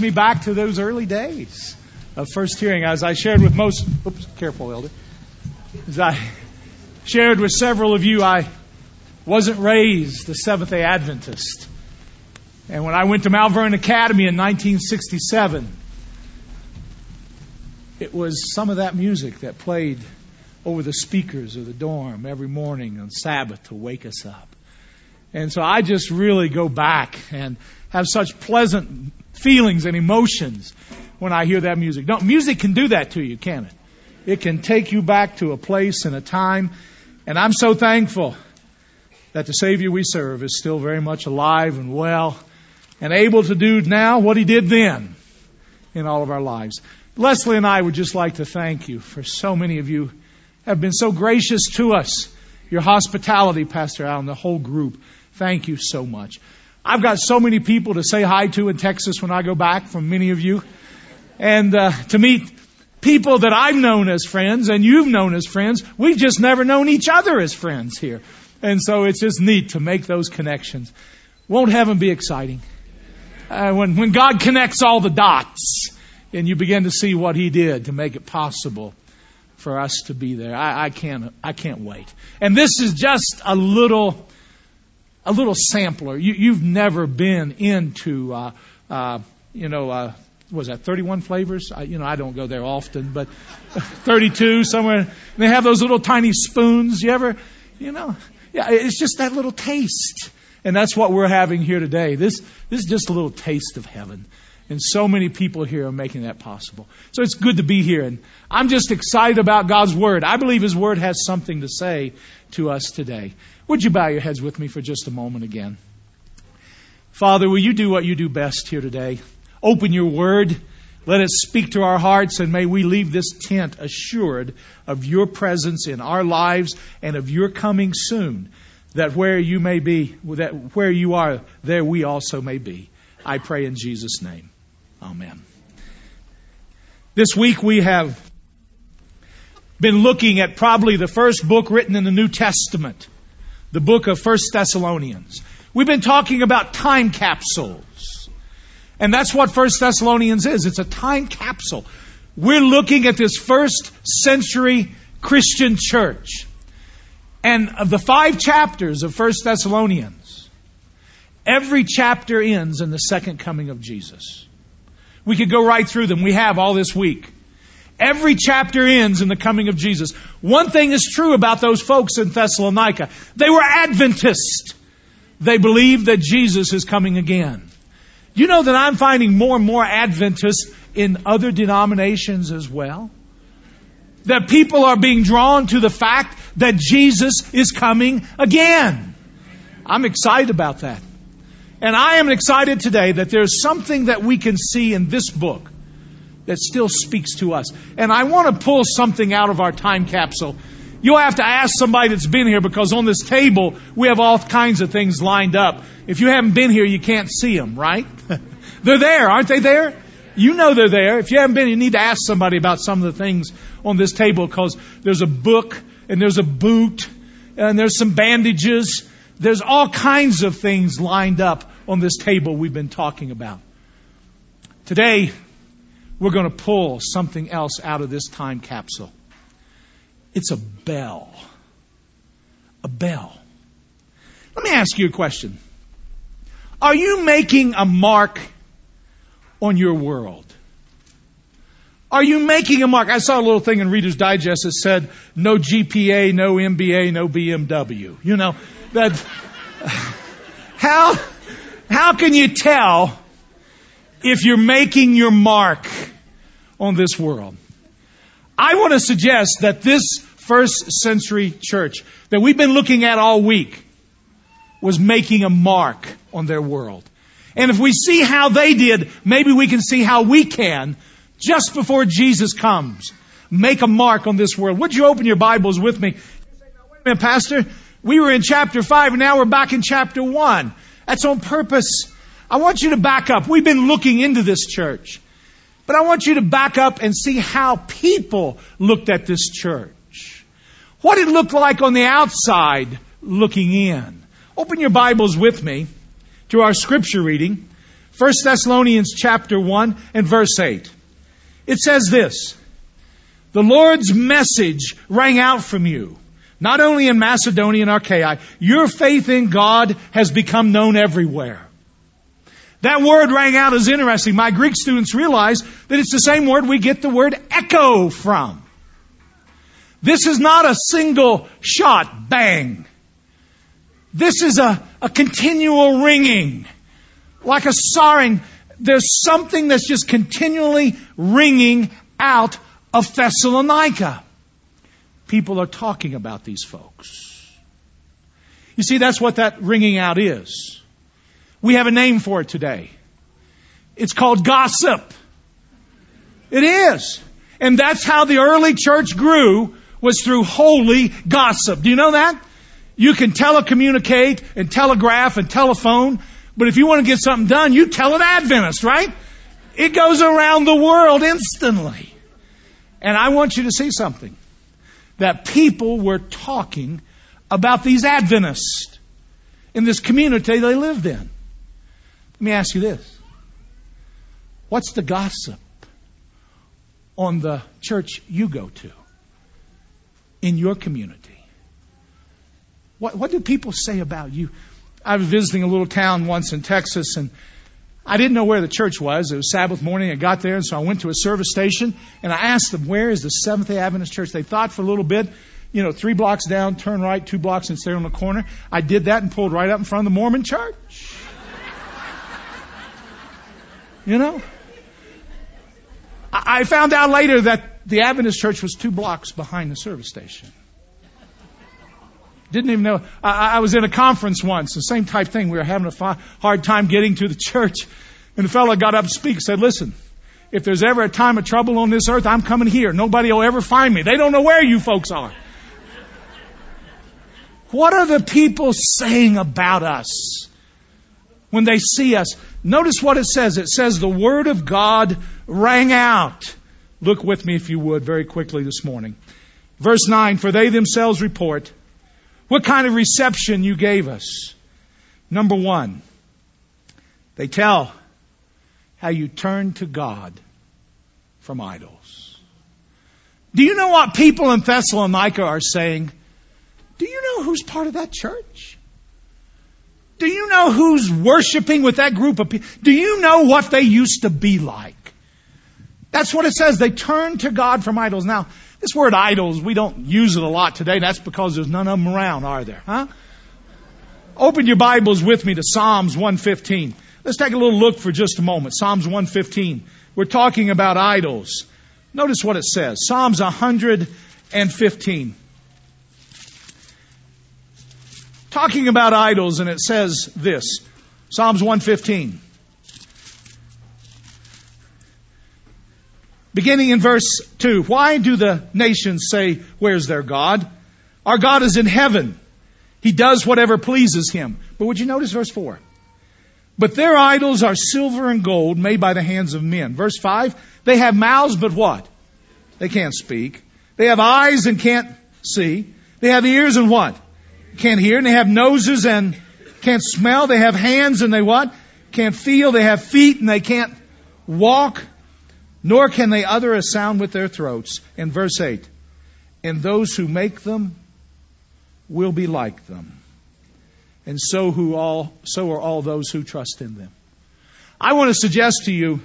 me back to those early days of first hearing. As I shared with most, oops, careful, Elder. As I shared with several of you, I wasn't raised a Seventh day Adventist. And when I went to Vernon Academy in 1967, it was some of that music that played over the speakers of the dorm every morning on Sabbath to wake us up. And so I just really go back and have such pleasant feelings and emotions when I hear that music. No, music can do that to you, can it? It can take you back to a place and a time. And I'm so thankful that the Savior we serve is still very much alive and well and able to do now what He did then in all of our lives. Leslie and I would just like to thank you for so many of you have been so gracious to us. Your hospitality, Pastor Allen, the whole group. Thank you so much. I've got so many people to say hi to in Texas when I go back from many of you. And uh, to meet people that I've known as friends and you've known as friends. We've just never known each other as friends here. And so it's just neat to make those connections. Won't heaven be exciting? Uh, when, when God connects all the dots and you begin to see what He did to make it possible for us to be there. I, I can't, I can't wait. And this is just a little, a little sampler. You, you've never been into, uh, uh, you know, uh, was that 31 flavors? I, you know, I don't go there often, but 32 somewhere. They have those little tiny spoons. You ever, you know, yeah, it's just that little taste. And that's what we're having here today. This, this is just a little taste of heaven. And so many people here are making that possible. So it's good to be here. And I'm just excited about God's Word. I believe His Word has something to say to us today. Would you bow your heads with me for just a moment again? Father, will you do what you do best here today? Open your Word. Let it speak to our hearts, and may we leave this tent assured of your presence in our lives and of your coming soon. That where you may be, that where you are, there we also may be. I pray in Jesus' name. Amen. This week we have been looking at probably the first book written in the New Testament, the book of First Thessalonians. We've been talking about time capsules. And that's what First Thessalonians is. It's a time capsule. We're looking at this first century Christian church. And of the five chapters of First Thessalonians, every chapter ends in the second coming of Jesus. We could go right through them. We have all this week. Every chapter ends in the coming of Jesus. One thing is true about those folks in Thessalonica. They were Adventists. They believed that Jesus is coming again. You know that I'm finding more and more Adventists in other denominations as well? That people are being drawn to the fact that Jesus is coming again. I'm excited about that. And I am excited today that there's something that we can see in this book that still speaks to us. And I want to pull something out of our time capsule. You'll have to ask somebody that's been here because on this table we have all kinds of things lined up. If you haven't been here, you can't see them, right? they're there, aren't they there? You know they're there. If you haven't been, you need to ask somebody about some of the things on this table because there's a book and there's a boot and there's some bandages. There's all kinds of things lined up on this table we've been talking about. Today, we're going to pull something else out of this time capsule. It's a bell. A bell. Let me ask you a question. Are you making a mark on your world? Are you making a mark? I saw a little thing in Reader's Digest that said, no GPA, no MBA, no BMW. You know, that, how, how can you tell if you're making your mark on this world? I want to suggest that this first century church that we've been looking at all week was making a mark on their world. And if we see how they did, maybe we can see how we can just before Jesus comes. Make a mark on this world. Would you open your Bibles with me? Wait a minute, Pastor. We were in chapter 5 and now we're back in chapter 1. That's on purpose. I want you to back up. We've been looking into this church. But I want you to back up and see how people looked at this church. What it looked like on the outside looking in. Open your Bibles with me to our scripture reading 1 Thessalonians chapter 1 and verse 8. It says this, The Lord's message rang out from you, not only in Macedonia and Achaia, your faith in God has become known everywhere. That word rang out is interesting. My Greek students realize that it's the same word we get the word echo from. This is not a single shot, bang. This is a, a continual ringing, like a soaring. There's something that's just continually ringing out of Thessalonica. People are talking about these folks. You see, that's what that ringing out is. We have a name for it today. It's called gossip. It is. And that's how the early church grew was through holy gossip. Do you know that? You can telecommunicate and telegraph and telephone, but if you want to get something done, you tell an Adventist, right? It goes around the world instantly. And I want you to see something. That people were talking about these Adventists in this community they lived in. Let me ask you this. What's the gossip on the church you go to in your community? What, what do people say about you? I was visiting a little town once in Texas and I didn't know where the church was. It was Sabbath morning. I got there, and so I went to a service station and I asked them, "Where is the Seventh Day Adventist Church?" They thought for a little bit, you know, three blocks down, turn right, two blocks, and stay on the corner. I did that and pulled right up in front of the Mormon church. You know? I found out later that the Adventist church was two blocks behind the service station. Didn't even know. I, I was in a conference once, the same type thing. We were having a fi- hard time getting to the church. And the fellow got up to speak, said, listen, if there's ever a time of trouble on this earth, I'm coming here. Nobody will ever find me. They don't know where you folks are. What are the people saying about us when they see us? Notice what it says. It says the word of God rang out. Look with me if you would very quickly this morning. Verse 9, for they themselves report what kind of reception you gave us. Number one, they tell how you turned to God from idols. Do you know what people in Thessalonica are saying? Do you know who's part of that church? Do you know who's worshiping with that group of people? Do you know what they used to be like? That's what it says. They turned to God from idols. Now, this word idols, we don't use it a lot today. That's because there's none of them around, are there? Huh? Open your Bibles with me to Psalms 115. Let's take a little look for just a moment. Psalms 115. We're talking about idols. Notice what it says. Psalms 115 talking about idols, and it says this Psalms 115. Beginning in verse 2. Why do the nations say, Where's their God? Our God is in heaven. He does whatever pleases him. But would you notice verse 4? But their idols are silver and gold made by the hands of men. Verse 5. They have mouths, but what? They can't speak. They have eyes and can't see. They have ears and what? Can't hear, and they have noses and can't smell. They have hands and they what? Can't feel. They have feet and they can't walk, nor can they utter a sound with their throats. In verse 8, and those who make them will be like them. And so who all, so are all those who trust in them. I want to suggest to you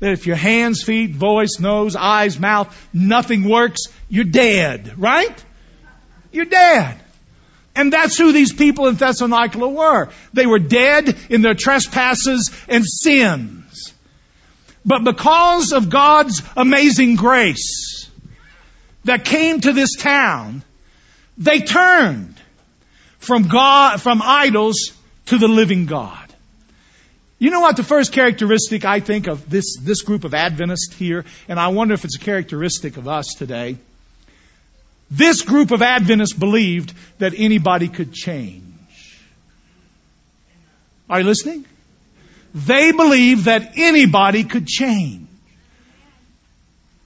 that if your hands, feet, voice, nose, eyes, mouth, nothing works, you're dead, right? You're dead. And that's who these people in Thessalonica were. They were dead in their trespasses and sins. But because of God's amazing grace that came to this town, they turned from God, from idols to the living God. You know what the first characteristic I think of this, this group of Adventists here, and I wonder if it's a characteristic of us today, this group of Adventists believed that anybody could change. Are you listening? They believed that anybody could change.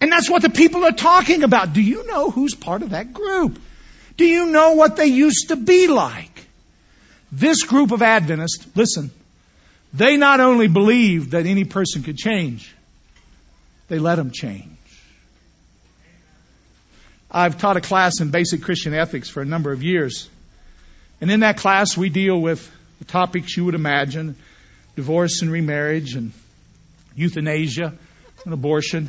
And that's what the people are talking about. Do you know who's part of that group? Do you know what they used to be like? This group of Adventists, listen, They not only believed that any person could change, they let them change. I've taught a class in basic Christian ethics for a number of years. And in that class, we deal with the topics you would imagine divorce and remarriage, and euthanasia, and abortion,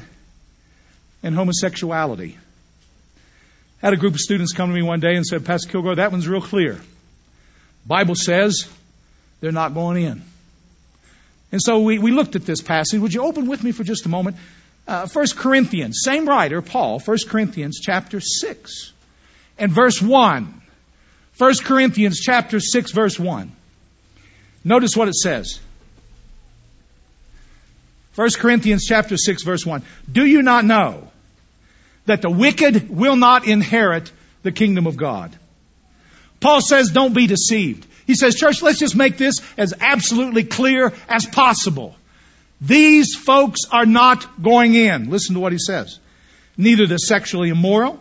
and homosexuality. I had a group of students come to me one day and said, Pastor Kilgore, that one's real clear. Bible says they're not going in. And so we, we looked at this passage. Would you open with me for just a moment? Uh, 1 Corinthians, same writer, Paul, 1 Corinthians chapter 6 and verse 1. 1 Corinthians chapter 6 verse 1. Notice what it says. 1 Corinthians chapter 6 verse 1. Do you not know that the wicked will not inherit the kingdom of God? Paul says don't be deceived. He says, church, let's just make this as absolutely clear as possible. These folks are not going in. Listen to what he says. Neither the sexually immoral,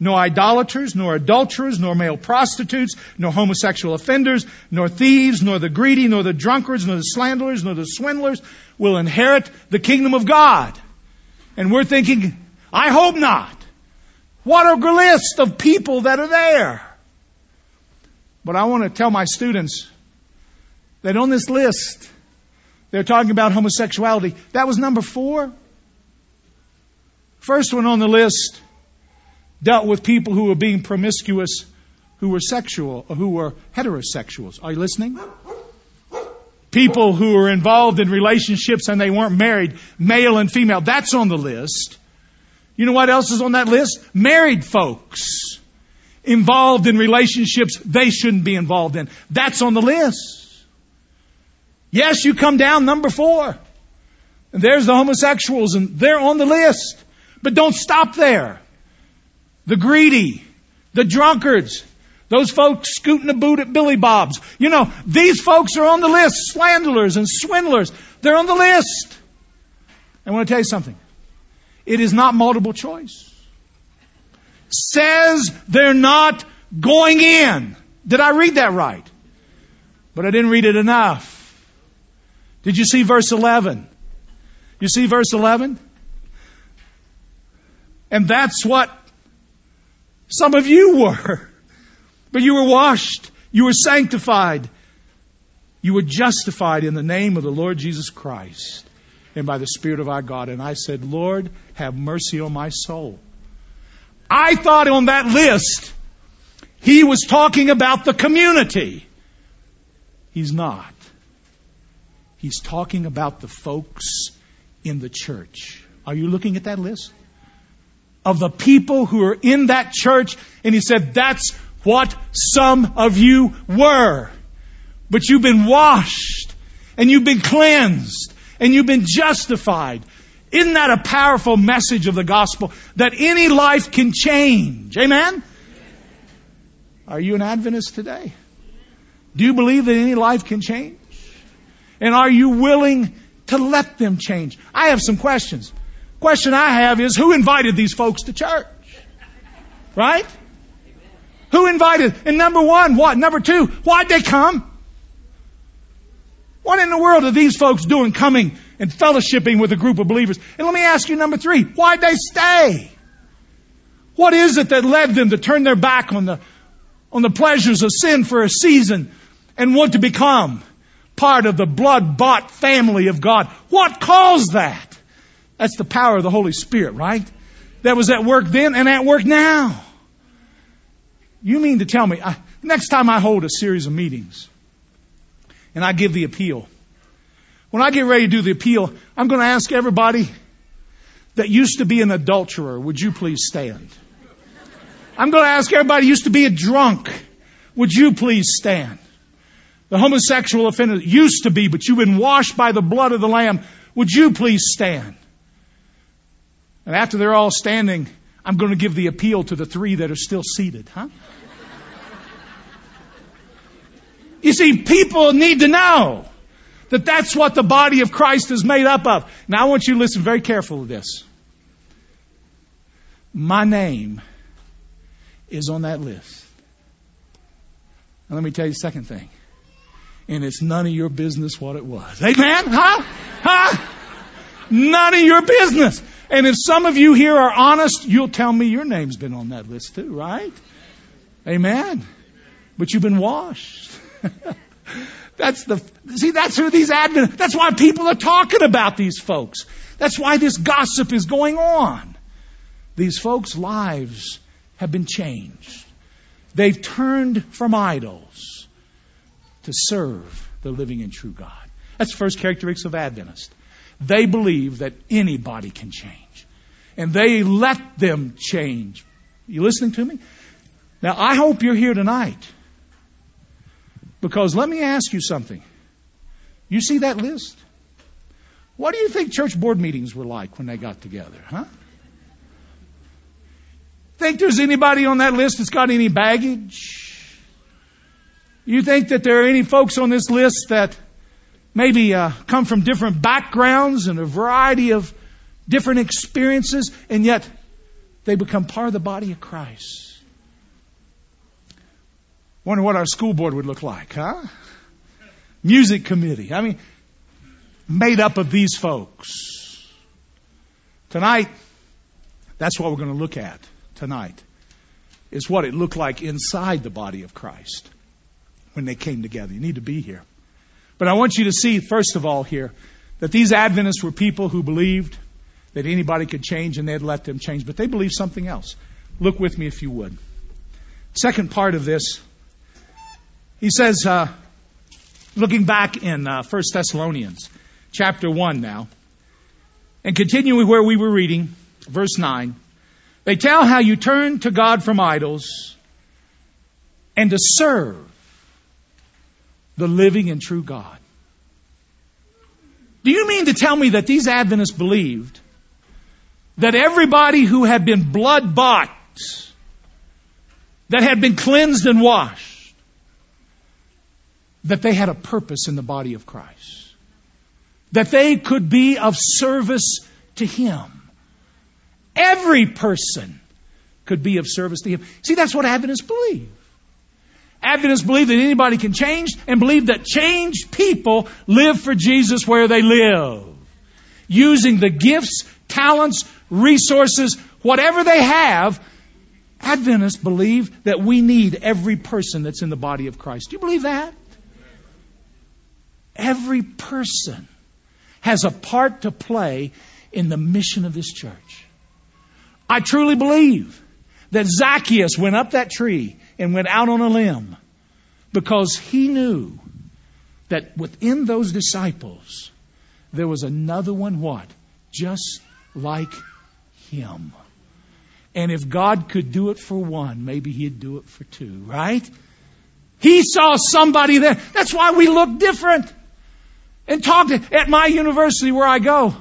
nor idolaters, nor adulterers, nor male prostitutes, nor homosexual offenders, nor thieves, nor the greedy, nor the drunkards, nor the slanderers, nor the swindlers will inherit the kingdom of God. And we're thinking, I hope not. What a list of people that are there. But I want to tell my students that on this list, they're talking about homosexuality. That was number four. First one on the list dealt with people who were being promiscuous, who were sexual, who were heterosexuals. Are you listening? People who were involved in relationships and they weren't married, male and female. That's on the list. You know what else is on that list? Married folks involved in relationships they shouldn't be involved in. That's on the list. Yes, you come down number four. And there's the homosexuals and they're on the list. But don't stop there. The greedy, the drunkards, those folks scooting a boot at Billy Bob's. You know, these folks are on the list. Slanderers and swindlers. They're on the list. I want to tell you something. It is not multiple choice says they're not going in. Did I read that right? But I didn't read it enough. Did you see verse 11? You see verse 11? And that's what some of you were. But you were washed. You were sanctified. You were justified in the name of the Lord Jesus Christ and by the Spirit of our God. And I said, Lord, have mercy on my soul. I thought on that list he was talking about the community. He's not. He's talking about the folks in the church. Are you looking at that list? Of the people who are in that church, and he said, that's what some of you were. But you've been washed, and you've been cleansed, and you've been justified, isn't that a powerful message of the gospel that any life can change? Amen? Are you an Adventist today? Do you believe that any life can change? And are you willing to let them change? I have some questions. Question I have is who invited these folks to church? Right? Who invited? And number one, what? Number two, why'd they come? What in the world are these folks doing coming and fellowshipping with a group of believers. And let me ask you number three, why'd they stay? What is it that led them to turn their back on the, on the pleasures of sin for a season and want to become part of the blood bought family of God? What caused that? That's the power of the Holy Spirit, right? That was at work then and at work now. You mean to tell me, I, next time I hold a series of meetings and I give the appeal, when I get ready to do the appeal, I'm going to ask everybody that used to be an adulterer, would you please stand? I'm going to ask everybody used to be a drunk, would you please stand? The homosexual offender used to be, but you've been washed by the blood of the Lamb, would you please stand? And after they're all standing, I'm going to give the appeal to the three that are still seated, huh? You see, people need to know that that's what the body of Christ is made up of. Now I want you to listen very carefully to this. My name is on that list. Now let me tell you the second thing. And it's none of your business what it was. Amen? Huh? Huh? None of your business. And if some of you here are honest, you'll tell me your name's been on that list too, right? Amen. But you've been washed. that's the, see, that's who these Advent, that's why people are talking about these folks. That's why this gossip is going on. These folks' lives have been changed. They've turned from idols to serve the living and true God. That's the first characteristic of Adventists. They believe that anybody can change. And they let them change. You listening to me? Now, I hope you're here tonight. Because let me ask you something. You see that list? What do you think church board meetings were like when they got together, huh? Think there's anybody on that list that's got any baggage? You think that there are any folks on this list that maybe uh, come from different backgrounds and a variety of different experiences, and yet they become part of the body of Christ? Wonder what our school board would look like, huh? Music committee. I mean, made up of these folks. Tonight, that's what we're going to look at tonight is what it looked like inside the body of Christ when they came together. You need to be here. But I want you to see, first of all, here, that these Adventists were people who believed that anybody could change and they'd let them change, but they believed something else. Look with me if you would. Second part of this, he says, uh, looking back in uh, 1 Thessalonians chapter 1 now, and continuing where we were reading, verse 9, they tell how you turn to God from idols and to serve the living and true God. Do you mean to tell me that these Adventists believed that everybody who had been blood bought, that had been cleansed and washed, that they had a purpose in the body of Christ? That they could be of service to Him? Every person could be of service to Him. See, that's what Adventists believe. Adventists believe that anybody can change and believe that changed people live for Jesus where they live. Using the gifts, talents, resources, whatever they have, Adventists believe that we need every person that's in the body of Christ. Do you believe that? Every person has a part to play in the mission of this church. I truly believe that Zacchaeus went up that tree and went out on a limb because he knew that within those disciples there was another one what? Just like him. And if God could do it for one, maybe he'd do it for two, right? He saw somebody there. That's why we look different. And talk to, at my university where I go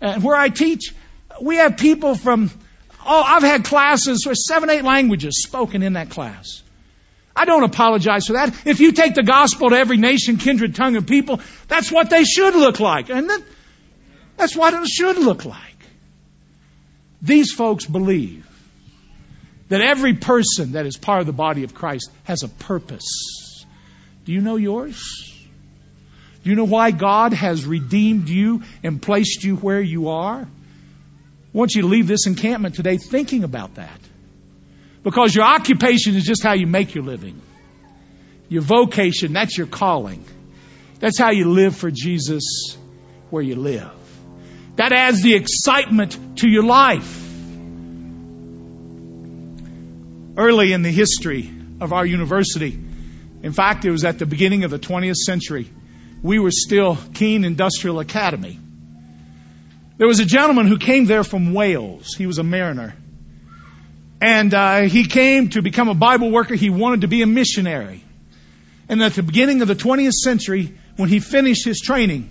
and where I teach, we have people from Oh, I've had classes with seven, eight languages spoken in that class. I don't apologize for that. If you take the gospel to every nation, kindred, tongue, and people, that's what they should look like. And that, that's what it should look like. These folks believe that every person that is part of the body of Christ has a purpose. Do you know yours? Do you know why God has redeemed you and placed you where you are? I want you to leave this encampment today thinking about that. Because your occupation is just how you make your living. Your vocation, that's your calling. That's how you live for Jesus where you live. That adds the excitement to your life. Early in the history of our university, in fact, it was at the beginning of the 20th century, we were still Keene Industrial Academy. There was a gentleman who came there from Wales. He was a mariner. And uh, he came to become a Bible worker. He wanted to be a missionary. And at the beginning of the 20th century, when he finished his training,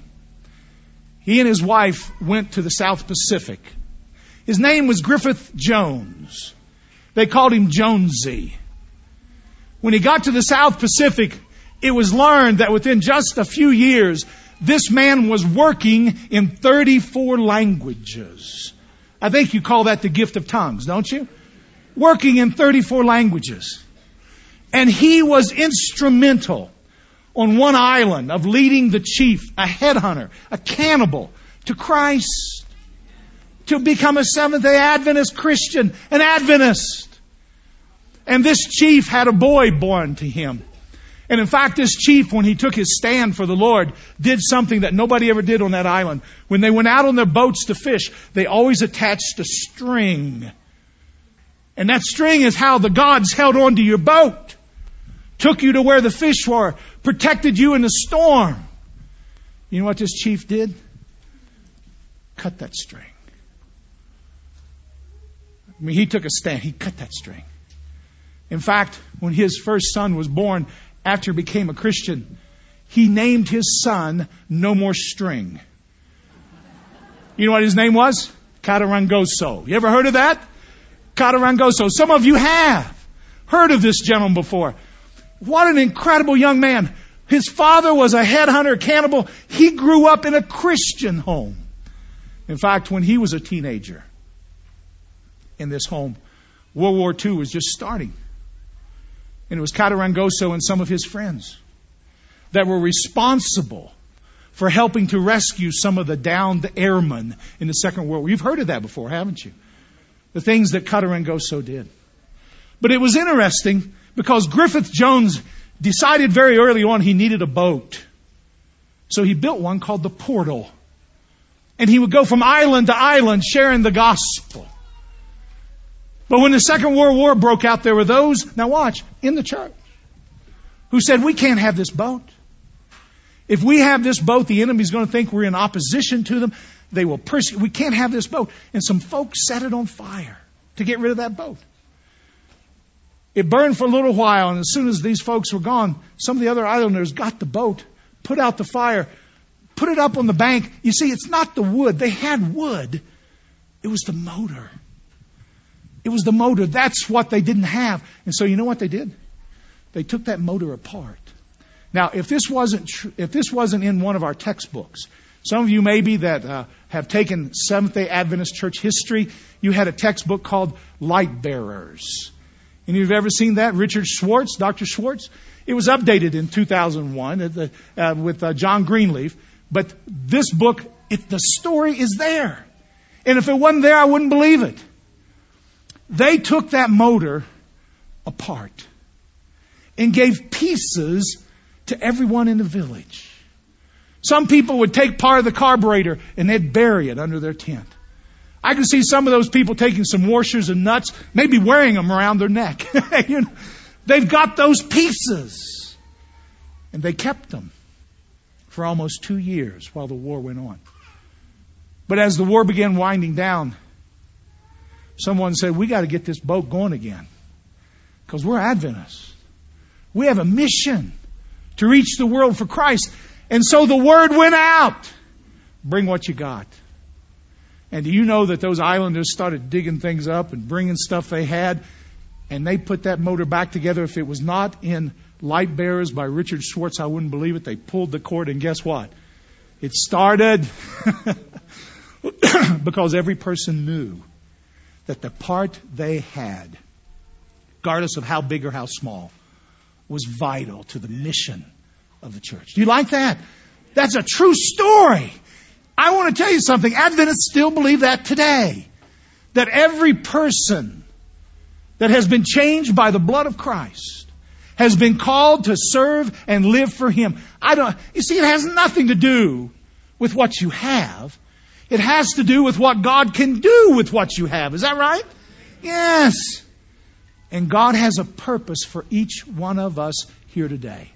he and his wife went to the South Pacific. His name was Griffith Jones. They called him Jonesy. When he got to the South Pacific, it was learned that within just a few years, this man was working in 34 languages. I think you call that the gift of tongues, don't you? Working in 34 languages. And he was instrumental on one island of leading the chief, a headhunter, a cannibal, to Christ. To become a Seventh day Adventist Christian, an Adventist. And this chief had a boy born to him. And in fact, this chief, when he took his stand for the Lord, did something that nobody ever did on that island. When they went out on their boats to fish, they always attached a string. And that string is how the gods held on to your boat. Took you to where the fish were. Protected you in the storm. You know what this chief did? Cut that string. I mean, he took a stand. He cut that string. In fact, when his first son was born, after he became a Christian, he named his son No More String. You know what his name was? Catarangoso. You ever heard of that? Catarangoso. Some of you have heard of this gentleman before. What an incredible young man. His father was a headhunter, cannibal. He grew up in a Christian home. In fact, when he was a teenager in this home, World War II was just starting. And it was Catarangoso and some of his friends that were responsible for helping to rescue some of the downed airmen in the Second World War. You've heard of that before, haven't you? The things that Catarangoso did. But it was interesting because Griffith Jones decided very early on he needed a boat. So he built one called the Portal. And he would go from island to island sharing the gospel. But when the Second World War broke out, there were those, now watch, in the church, who said, we can't have this boat. If we have this boat, the enemy's going to think we're in opposition to them. They will persecute. We can't have this boat. And some folks set it on fire to get rid of that boat. It burned for a little while, and as soon as these folks were gone, some of the other islanders got the boat, put out the fire, put it up on the bank. You see, it's not the wood. They had wood. It was the motor. It was the motor. That's what they didn't have. And so you know what they did? They took that motor apart. Now, if this wasn't tr- if this wasn't in one of our textbooks, some of you maybe that uh, have taken Seventh Day Adventist church history, you had a textbook called Light Bearers. Any of you ever seen that? Richard Schwarz, Dr. Schwarz. It was updated in 2001 the, uh, with uh, John Greenleaf. But this book, it, the story is there. And if it wasn't there, I wouldn't believe it. They took that motor apart and gave pieces to everyone in the village. Some people would take part of the carburetor and they'd bury it under their tent. I can see some of those people taking some washers and nuts, maybe wearing them around their neck. you know, they've got those pieces. And they kept them for almost two years while the war went on. But as the war began winding down, someone said, We got to get this boat going again. Because we're Adventists. We have a mission to reach the world for Christ. And so the word went out. Bring what you got. And do you know that those islanders started digging things up and bringing stuff they had? And they put that motor back together. If it was not in Light Bearers by Richard Schwarz, I wouldn't believe it. They pulled the cord, and guess what? It started because every person knew that the part they had, regardless of how big or how small, was vital to the mission of the church. Do you like that? That's a true story. I want to tell you something. Adventists still believe that today. That every person that has been changed by the blood of Christ has been called to serve and live for Him. I don't, you see, it has nothing to do with what you have. It has to do with what God can do with what you have. Is that right? Yes. And God has a purpose for each one of us here today.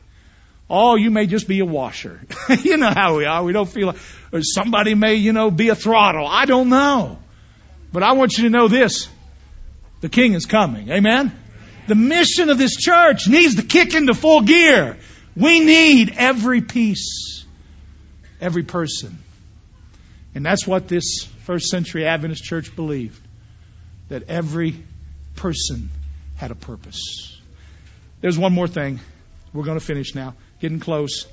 Oh, you may just be a washer. you know how we are. We don't feel like, or somebody may, you know, be a throttle. I don't know. But I want you to know this. The king is coming. Amen? The mission of this church needs to kick into full gear. We need every piece, every person. And that's what this first century Adventist church believed that every person had a purpose. There's one more thing. We're going to finish now. Getting close.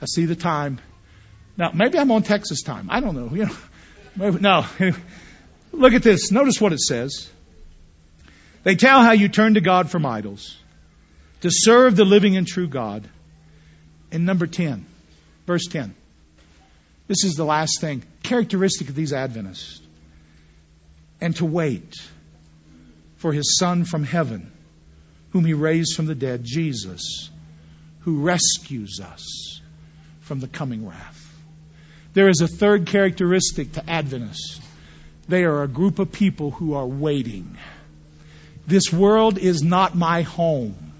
I see the time. Now, maybe I'm on Texas time. I don't know. You know, maybe, no. Look at this. Notice what it says. They tell how you turn to God from idols to serve the living and true God And number 10, verse 10. This is the last thing. Characteristic of these Adventists. And to wait for his Son from heaven, whom he raised from the dead, Jesus, who rescues us from the coming wrath. There is a third characteristic to Adventists. They are a group of people who are waiting. This world is not my home.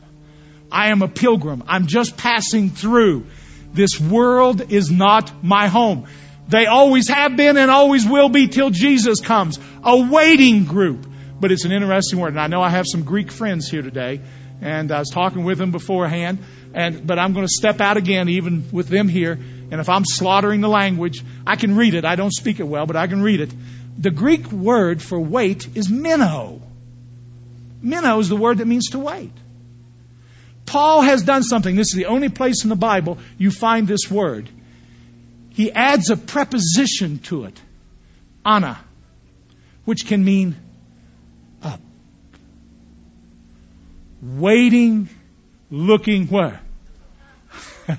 I am a pilgrim. I'm just passing through. This world is not my home. They always have been and always will be till Jesus comes. A waiting group. But it's an interesting word. And I know I have some Greek friends here today. And I was talking with them beforehand. And, but I'm going to step out again, even with them here. And if I'm slaughtering the language, I can read it. I don't speak it well, but I can read it. The Greek word for wait is meno. Meno is the word that means to wait. Paul has done something. This is the only place in the Bible you find this word. He adds a preposition to it, ana, which can mean up. Waiting, looking where? uh,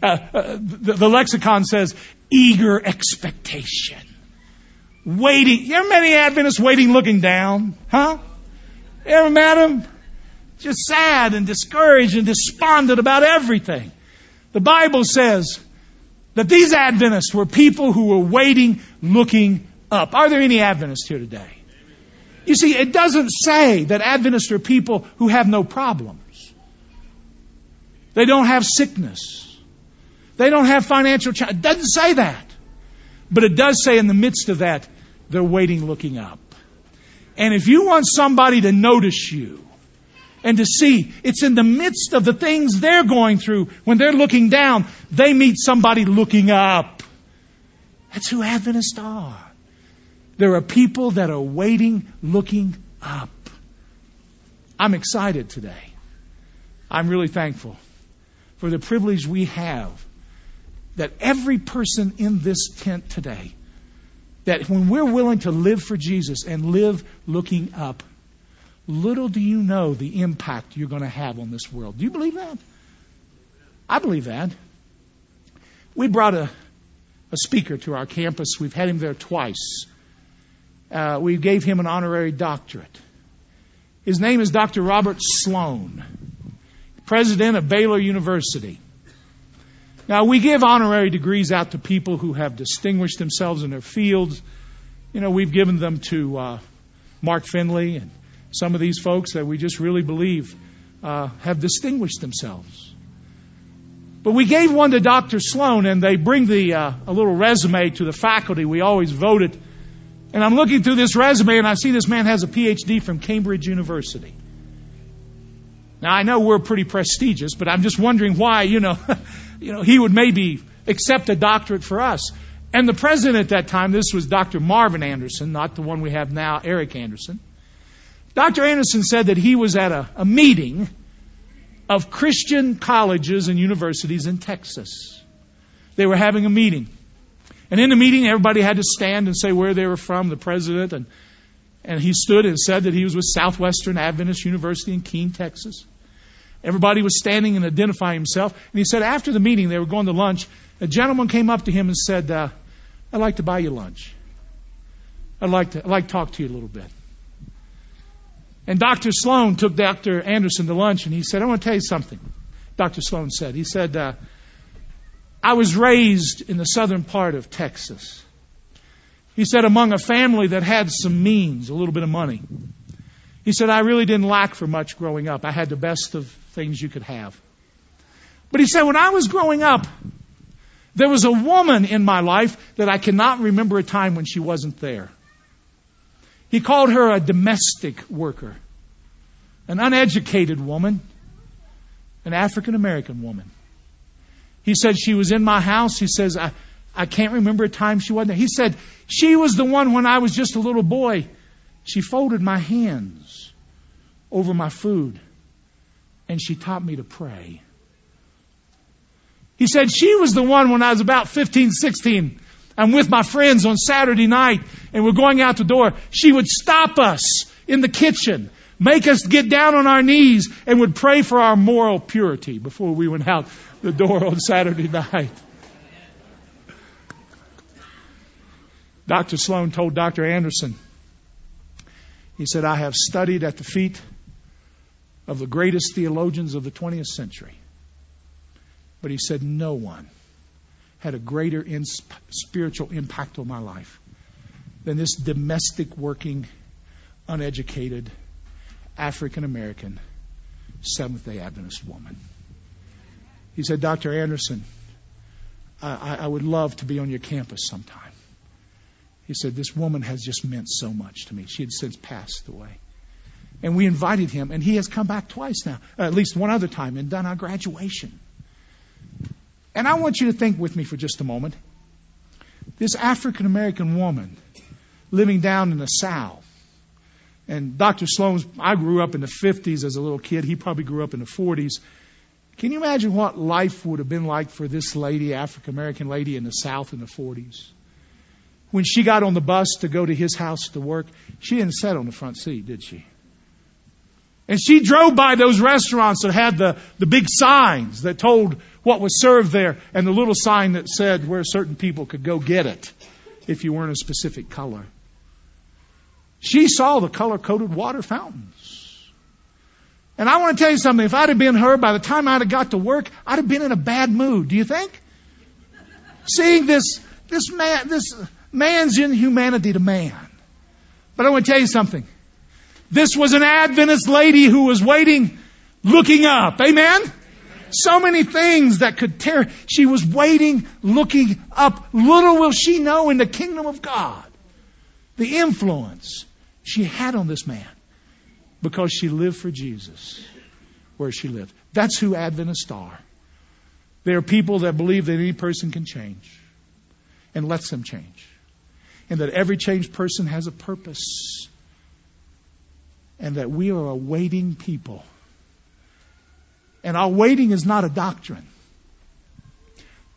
uh, the, the, lexicon says eager expectation. Waiting. You ever met any Adventists waiting looking down? Huh? You ever met them? Just sad and discouraged and despondent about everything. The Bible says that these Adventists were people who were waiting, looking up. Are there any Adventists here today? You see, it doesn't say that Adventists are people who have no problems. They don't have sickness. They don't have financial challenges. It doesn't say that. But it does say in the midst of that, they're waiting, looking up. And if you want somebody to notice you and to see, it's in the midst of the things they're going through, when they're looking down, they meet somebody looking up. That's who Adventists are. There are people that are waiting, looking up. I'm excited today. I'm really thankful for the privilege we have that every person in this tent today, that when we're willing to live for Jesus and live looking up, little do you know the impact you're going to have on this world. Do you believe that? I believe that. We brought a, a speaker to our campus. We've had him there twice. Uh, we gave him an honorary doctorate. His name is Dr. Robert Sloan president of Baylor University. Now, we give honorary degrees out to people who have distinguished themselves in their fields. You know, we've given them to uh, Mark Finley and some of these folks that we just really believe uh, have distinguished themselves. But we gave one to Dr. Sloan, and they bring the uh, a little resume to the faculty. We always voted. And I'm looking through this resume, and I see this man has a PhD from Cambridge University. Now I know we're pretty prestigious, but I'm just wondering why, you know, you know, he would maybe accept a doctorate for us. And the president at that time, this was Dr. Marvin Anderson, not the one we have now, Eric Anderson. Dr. Anderson said that he was at a, a meeting of Christian colleges and universities in Texas. They were having a meeting. And in the meeting, everybody had to stand and say where they were from, the president. And, and he stood and said that he was with Southwestern Adventist University in Keene, Texas. Everybody was standing and identifying himself. And he said after the meeting, they were going to lunch. A gentleman came up to him and said, uh, I'd like to buy you lunch. I'd like to, I'd like to talk to you a little bit. And Dr. Sloan took Dr. Anderson to lunch and he said, I want to tell you something. Dr. Sloan said, he said, uh, I was raised in the southern part of Texas. He said, among a family that had some means, a little bit of money. He said, I really didn't lack for much growing up. I had the best of things you could have. But he said, when I was growing up, there was a woman in my life that I cannot remember a time when she wasn't there. He called her a domestic worker, an uneducated woman, an African American woman. He said she was in my house. He says, I, I can't remember a time she wasn't. He said, she was the one when I was just a little boy. She folded my hands over my food and she taught me to pray. He said she was the one when I was about 15, 16. I'm with my friends on Saturday night and we're going out the door. She would stop us in the kitchen, make us get down on our knees and would pray for our moral purity before we went out the door on Saturday night. Dr. Sloan told Dr. Anderson, he said, I have studied at the feet of the greatest theologians of the 20th century. But he said, no one had a greater spiritual impact on my life than this domestic working, uneducated African American Seventh day Adventist woman. He said, Dr. Anderson, I, I would love to be on your campus sometime. He said, This woman has just meant so much to me. She had since passed away. And we invited him, and he has come back twice now, at least one other time, and done our graduation. And I want you to think with me for just a moment. This African American woman living down in the South, and Dr. Sloan's, I grew up in the 50s as a little kid. He probably grew up in the 40s. Can you imagine what life would have been like for this lady, African American lady in the South in the 40s? When she got on the bus to go to his house to work, she didn't sit on the front seat, did she? And she drove by those restaurants that had the, the big signs that told what was served there and the little sign that said where certain people could go get it if you weren't a specific color. She saw the color coded water fountains. And I want to tell you something. If I'd have been her, by the time I'd have got to work, I'd have been in a bad mood. Do you think? Seeing this, this man, this man's inhumanity to man. But I want to tell you something. This was an Adventist lady who was waiting, looking up. Amen? So many things that could tear. She was waiting, looking up. Little will she know in the kingdom of God the influence she had on this man because she lived for Jesus where she lived. That's who Adventists are. They are people that believe that any person can change and lets them change. And that every changed person has a purpose and that we are a waiting people. And our waiting is not a doctrine.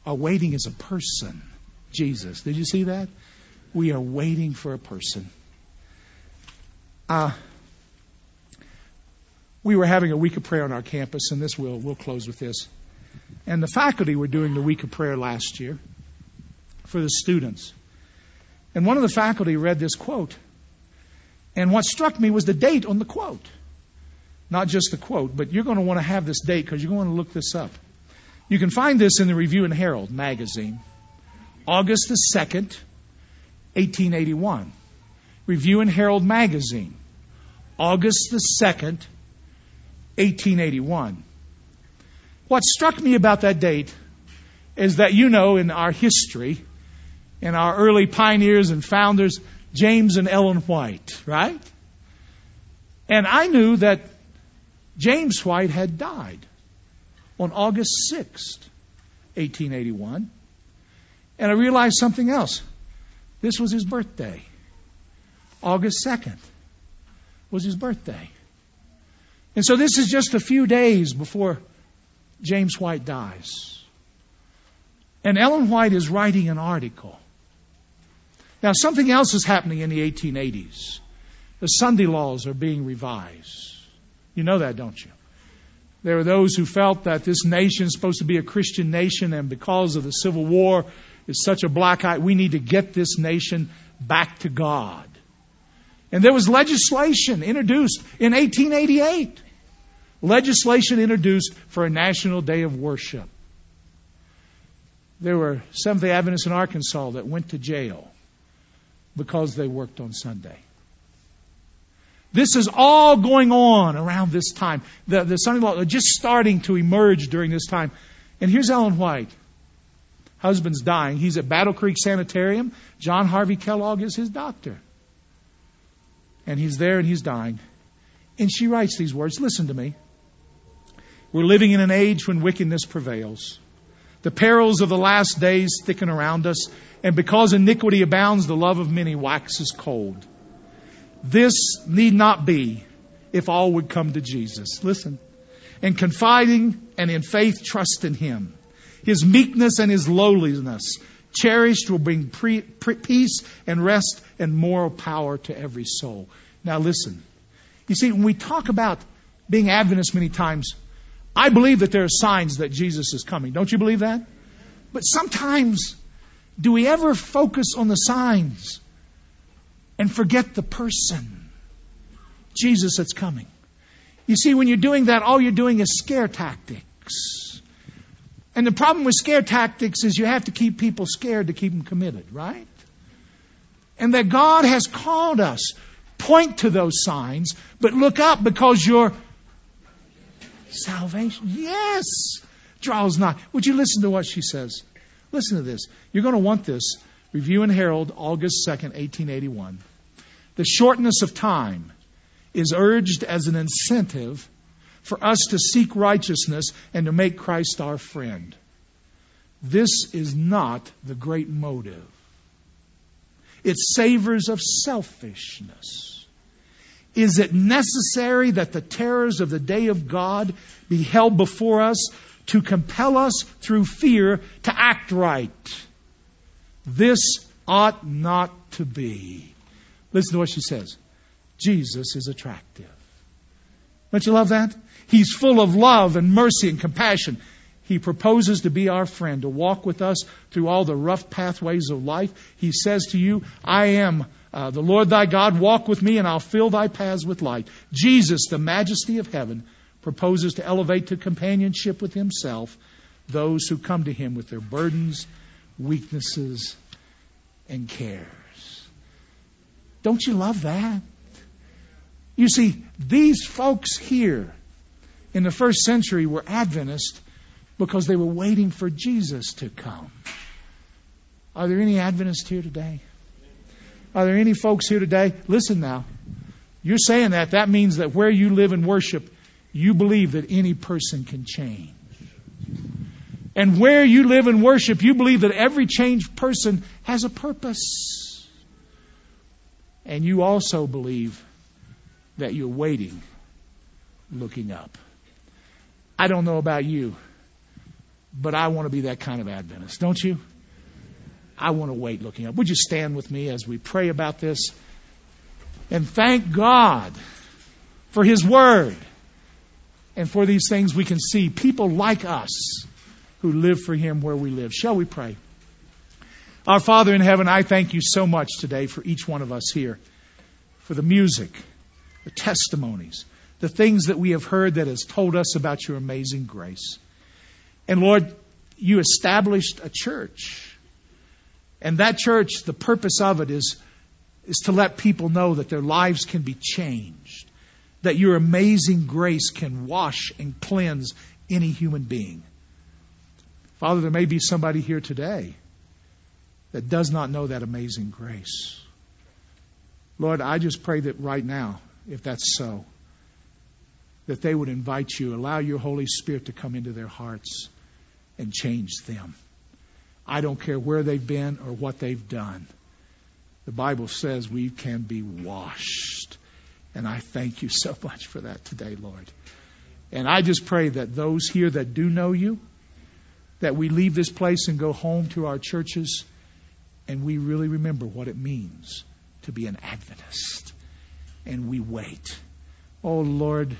Our waiting is a person, Jesus. Did you see that? We are waiting for a person. Uh, we were having a week of prayer on our campus, and this will we'll close with this. And the faculty were doing the week of prayer last year for the students. And one of the faculty read this quote. And what struck me was the date on the quote. Not just the quote, but you're going to want to have this date because you're going to look this up. You can find this in the Review and Herald magazine, August the 2nd, 1881. Review and Herald magazine, August the 2nd, 1881. What struck me about that date is that you know in our history, in our early pioneers and founders, James and Ellen White, right? And I knew that James White had died on August 6th, 1881. And I realized something else. This was his birthday. August 2nd was his birthday. And so this is just a few days before James White dies. And Ellen White is writing an article now, something else is happening in the 1880s. The Sunday laws are being revised. You know that, don't you? There are those who felt that this nation is supposed to be a Christian nation, and because of the Civil War, is such a black eye. We need to get this nation back to God. And there was legislation introduced in 1888. Legislation introduced for a national day of worship. There were Seventh day Adventists in Arkansas that went to jail because they worked on Sunday. This is all going on around this time. The, the Sunday law are just starting to emerge during this time. And here's Ellen White. Husband's dying. He's at Battle Creek Sanitarium. John Harvey Kellogg is his doctor. And he's there and he's dying. And she writes these words Listen to me. We're living in an age when wickedness prevails. The perils of the last days thicken around us, and because iniquity abounds, the love of many waxes cold. This need not be if all would come to Jesus. Listen. And confiding and in faith trust in Him. His meekness and His lowliness cherished will bring pre, pre, peace and rest and moral power to every soul. Now listen. You see, when we talk about being Adventists many times, I believe that there are signs that Jesus is coming. Don't you believe that? But sometimes, do we ever focus on the signs and forget the person, Jesus that's coming? You see, when you're doing that, all you're doing is scare tactics. And the problem with scare tactics is you have to keep people scared to keep them committed, right? And that God has called us. Point to those signs, but look up because your salvation, yes, draws nigh. Would you listen to what she says? Listen to this. You're going to want this. Review and Herald, August 2nd, 1881. The shortness of time is urged as an incentive for us to seek righteousness and to make Christ our friend. This is not the great motive. It savors of selfishness. Is it necessary that the terrors of the day of God be held before us to compel us through fear to act right? This ought not to be. Listen to what she says. Jesus is attractive. Don't you love that? He's full of love and mercy and compassion. He proposes to be our friend, to walk with us through all the rough pathways of life. He says to you, I am uh, the Lord thy God, walk with me and I'll fill thy paths with light. Jesus, the majesty of heaven, proposes to elevate to companionship with himself those who come to him with their burdens, weaknesses, and cares. Don't you love that? You see, these folks here in the first century were Adventists because they were waiting for Jesus to come. Are there any Adventists here today? Are there any folks here today? Listen now. You're saying that. That means that where you live and worship, you believe that any person can change. And where you live and worship, you believe that every changed person has a purpose. And you also believe that you're waiting, looking up. I don't know about you, but I want to be that kind of Adventist, don't you? I want to wait looking up. Would you stand with me as we pray about this? And thank God for His Word and for these things we can see. People like us who live for Him where we live. Shall we pray? Our Father in heaven, I thank you so much today for each one of us here, for the music the testimonies, the things that we have heard that has told us about your amazing grace. And Lord, you established a church. And that church, the purpose of it is, is to let people know that their lives can be changed, that your amazing grace can wash and cleanse any human being. Father, there may be somebody here today that does not know that amazing grace. Lord, I just pray that right now if that's so, that they would invite you, allow your Holy Spirit to come into their hearts and change them. I don't care where they've been or what they've done. The Bible says we can be washed. And I thank you so much for that today, Lord. And I just pray that those here that do know you, that we leave this place and go home to our churches and we really remember what it means to be an Adventist and we wait. Oh Lord,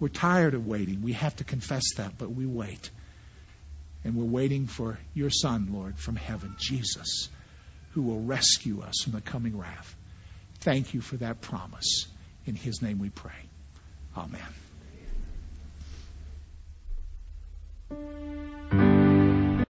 we're tired of waiting. We have to confess that, but we wait. And we're waiting for your Son, Lord, from heaven, Jesus, who will rescue us from the coming wrath. Thank you for that promise. In his name we pray. Amen.